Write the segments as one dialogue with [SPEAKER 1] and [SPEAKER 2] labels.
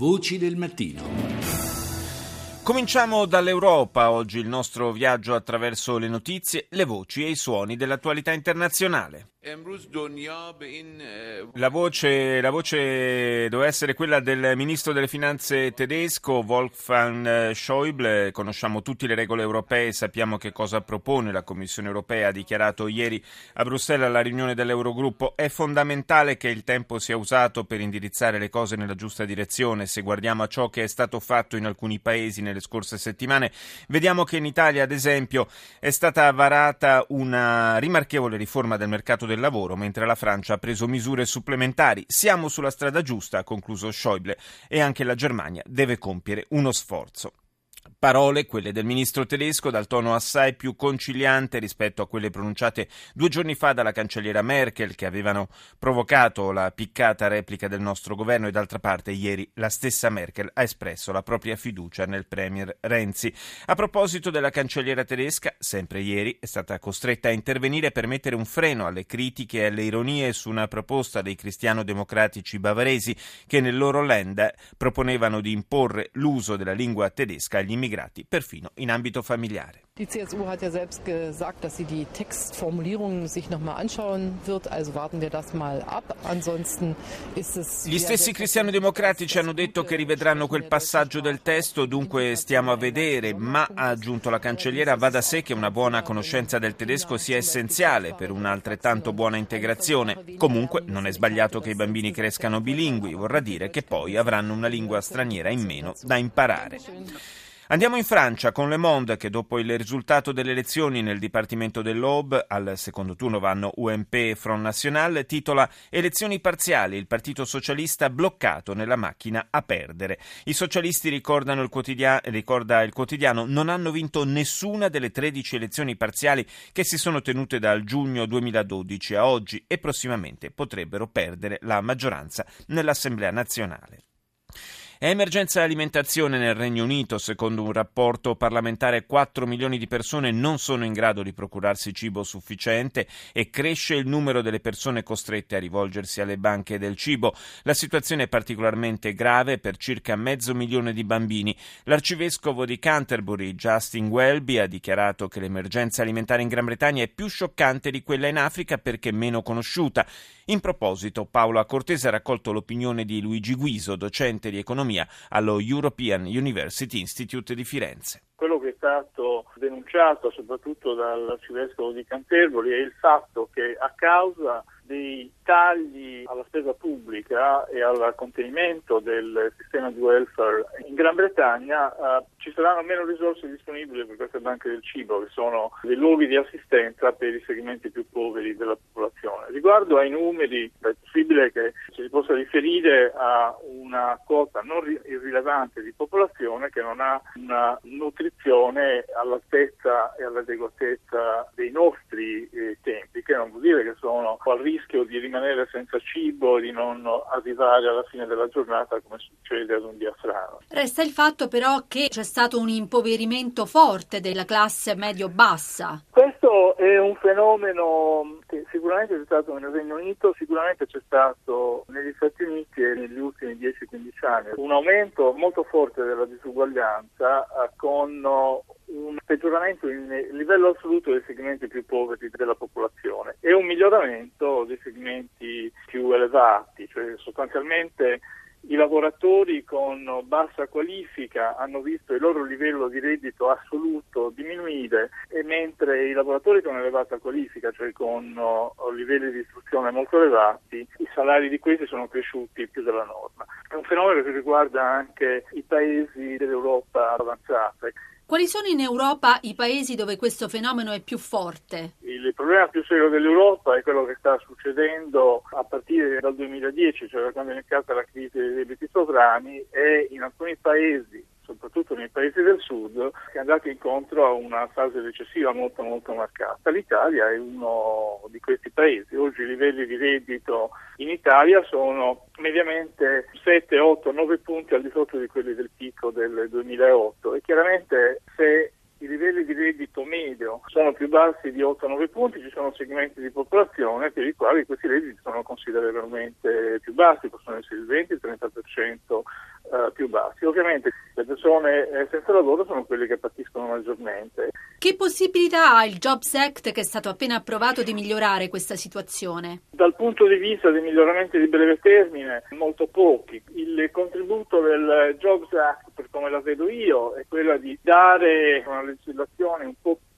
[SPEAKER 1] Voci del mattino.
[SPEAKER 2] Cominciamo dall'Europa, oggi il nostro viaggio attraverso le notizie, le voci e i suoni dell'attualità internazionale. La voce, la voce doveva essere quella del ministro delle finanze tedesco Wolfgang Schäuble. Conosciamo tutte le regole europee, sappiamo che cosa propone la Commissione europea. Ha dichiarato ieri a Bruxelles alla riunione dell'Eurogruppo. È fondamentale che il tempo sia usato per indirizzare le cose nella giusta direzione. Se guardiamo a ciò che è stato fatto in alcuni paesi nelle scorse settimane, vediamo che in Italia, ad esempio, è stata varata una rimarchevole riforma del mercato del lavoro, mentre la Francia ha preso misure supplementari. Siamo sulla strada giusta, ha concluso Schäuble, e anche la Germania deve compiere uno sforzo. Parole, quelle del ministro tedesco, dal tono assai più conciliante rispetto a quelle pronunciate due giorni fa dalla cancelliera Merkel, che avevano provocato la piccata replica del nostro governo, e d'altra parte ieri la stessa Merkel ha espresso la propria fiducia nel premier Renzi. A proposito della cancelliera tedesca, sempre ieri è stata costretta a intervenire per mettere un freno alle critiche e alle ironie su una proposta dei cristiano-democratici bavaresi che nel loro land proponevano di imporre l'uso della lingua tedesca agli immigrati immigrati, perfino in ambito familiare.
[SPEAKER 3] Die CSU hat ja selbst gesagt, dass sie die Textformulierungen sich nochmal anschauen wird, also warten wir das mal ab. Ansonsten ist es
[SPEAKER 2] Gli stessi cristiano-democratici hanno detto che rivedranno quel passaggio del testo, dunque stiamo a vedere, ma ha aggiunto la cancelliera va da sé che una buona conoscenza del tedesco sia essenziale per un'altrettanto buona integrazione. Comunque non è sbagliato che i bambini crescano bilingui, vorrà dire che poi avranno una lingua straniera in meno da imparare. Andiamo in Francia con Le Monde che dopo il risultato delle elezioni nel Dipartimento dell'Aube, al secondo turno vanno UMP e Front National, titola Elezioni parziali, il Partito Socialista bloccato nella macchina a perdere. I socialisti ricordano il quotidiano, ricorda il quotidiano non hanno vinto nessuna delle 13 elezioni parziali che si sono tenute dal giugno 2012 a oggi e prossimamente potrebbero perdere la maggioranza nell'Assemblea nazionale. È emergenza alimentazione nel Regno Unito, secondo un rapporto parlamentare 4 milioni di persone non sono in grado di procurarsi cibo sufficiente e cresce il numero delle persone costrette a rivolgersi alle banche del cibo. La situazione è particolarmente grave per circa mezzo milione di bambini. L'arcivescovo di Canterbury, Justin Welby, ha dichiarato che l'emergenza alimentare in Gran Bretagna è più scioccante di quella in Africa perché meno conosciuta. In proposito, Paola Cortese ha raccolto l'opinione di Luigi Guiso, docente di economia allo European University Institute di Firenze.
[SPEAKER 4] Quello che è stato denunciato soprattutto dall'arcivescovo di Canterbury è il fatto che a causa dei tagli alla spesa pubblica e al contenimento del sistema di welfare in Gran Bretagna eh, ci saranno meno risorse disponibili per queste banche del cibo, che sono dei luoghi di assistenza per i segmenti più poveri della popolazione. Riguardo ai numeri, è possibile che ci si possa riferire a una quota non irrilevante di popolazione che non ha una nutrizione all'altezza e all'adeguatezza dei nostri eh, tempi, che non vuol dire che sono al rischio rischio di rimanere senza cibo e di non arrivare alla fine della giornata come succede ad un diaframma.
[SPEAKER 5] Resta il fatto però che c'è stato un impoverimento forte della classe medio-bassa.
[SPEAKER 4] Questo è un fenomeno che sicuramente c'è stato nel Regno Unito, sicuramente c'è stato negli Stati Uniti e negli ultimi 10-15 anni un aumento molto forte della disuguaglianza eh, con un peggioramento in livello assoluto dei segmenti più poveri della popolazione e un miglioramento dei segmenti più elevati, cioè sostanzialmente i lavoratori con bassa qualifica hanno visto il loro livello di reddito assoluto diminuire e mentre i lavoratori con elevata qualifica, cioè con uh, livelli di istruzione molto elevati, i salari di questi sono cresciuti più della norma. È un fenomeno che riguarda anche i paesi dell'Europa avanzata.
[SPEAKER 5] Quali sono in Europa i paesi dove questo fenomeno è più forte?
[SPEAKER 4] Il problema più serio dell'Europa è quello che sta succedendo a partire dal 2010, cioè da quando è iniziata la crisi dei debiti sovrani e in alcuni paesi soprattutto nei paesi del sud, che è andato incontro a una fase recessiva molto molto marcata. L'Italia è uno di questi paesi. Oggi i livelli di reddito in Italia sono mediamente 7, 8, 9 punti al di sotto di quelli del picco del 2008 e chiaramente se i livelli di reddito bassi di 8-9 punti, ci sono segmenti di popolazione per i quali questi redditi sono considerevolmente più bassi, possono essere il 20-30% uh, più bassi. Ovviamente le persone eh, senza lavoro sono quelle che patiscono maggiormente.
[SPEAKER 5] Che possibilità ha il Jobs Act che è stato appena approvato di migliorare questa situazione?
[SPEAKER 4] Dal punto di vista dei miglioramenti di breve termine, molto pochi. Il contributo del Jobs Act, per come la vedo io, è quello di dare una legislazione un po' più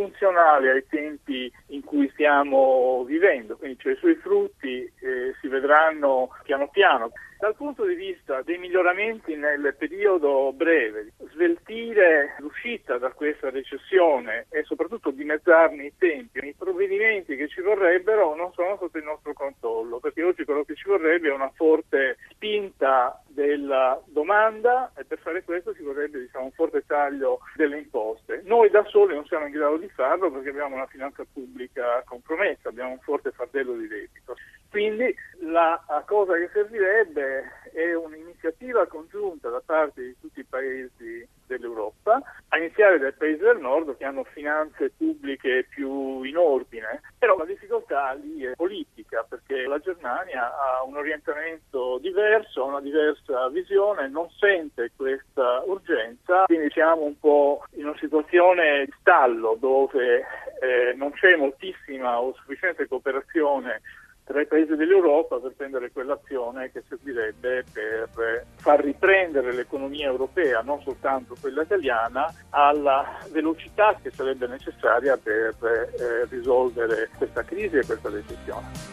[SPEAKER 4] funzionale ai tempi in cui stiamo vivendo, quindi cioè, i suoi frutti eh, si vedranno piano piano. Dal punto di vista dei miglioramenti nel periodo breve, sveltire l'uscita da questa recessione e soprattutto dimezzarne i tempi, i provvedimenti che ci vorrebbero non sono sotto il nostro controllo, perché oggi quello che ci vorrebbe è una forte spinta della domanda e per fare questo ci vorrebbe diciamo, un forte taglio delle imposte. Noi da soli non siamo in grado di farlo perché abbiamo una finanza pubblica compromessa, abbiamo un forte fardello di debito. Quindi la cosa che servirebbe è un'iniziativa congiunta da parte di tutti i paesi dell'Europa, a iniziare dai paesi del nord che hanno finanze pubbliche più in ordine, però la difficoltà lì è politica perché la Germania ha un orientamento diverso, ha una diversa visione, non sente questa urgenza, quindi siamo un po' in una situazione di stallo dove eh, non c'è moltissima o sufficiente cooperazione tra i paesi dell'Europa per prendere quell'azione che servirebbe per far riprendere l'economia europea, non soltanto quella italiana, alla velocità che sarebbe necessaria per eh, risolvere questa crisi e questa recessione.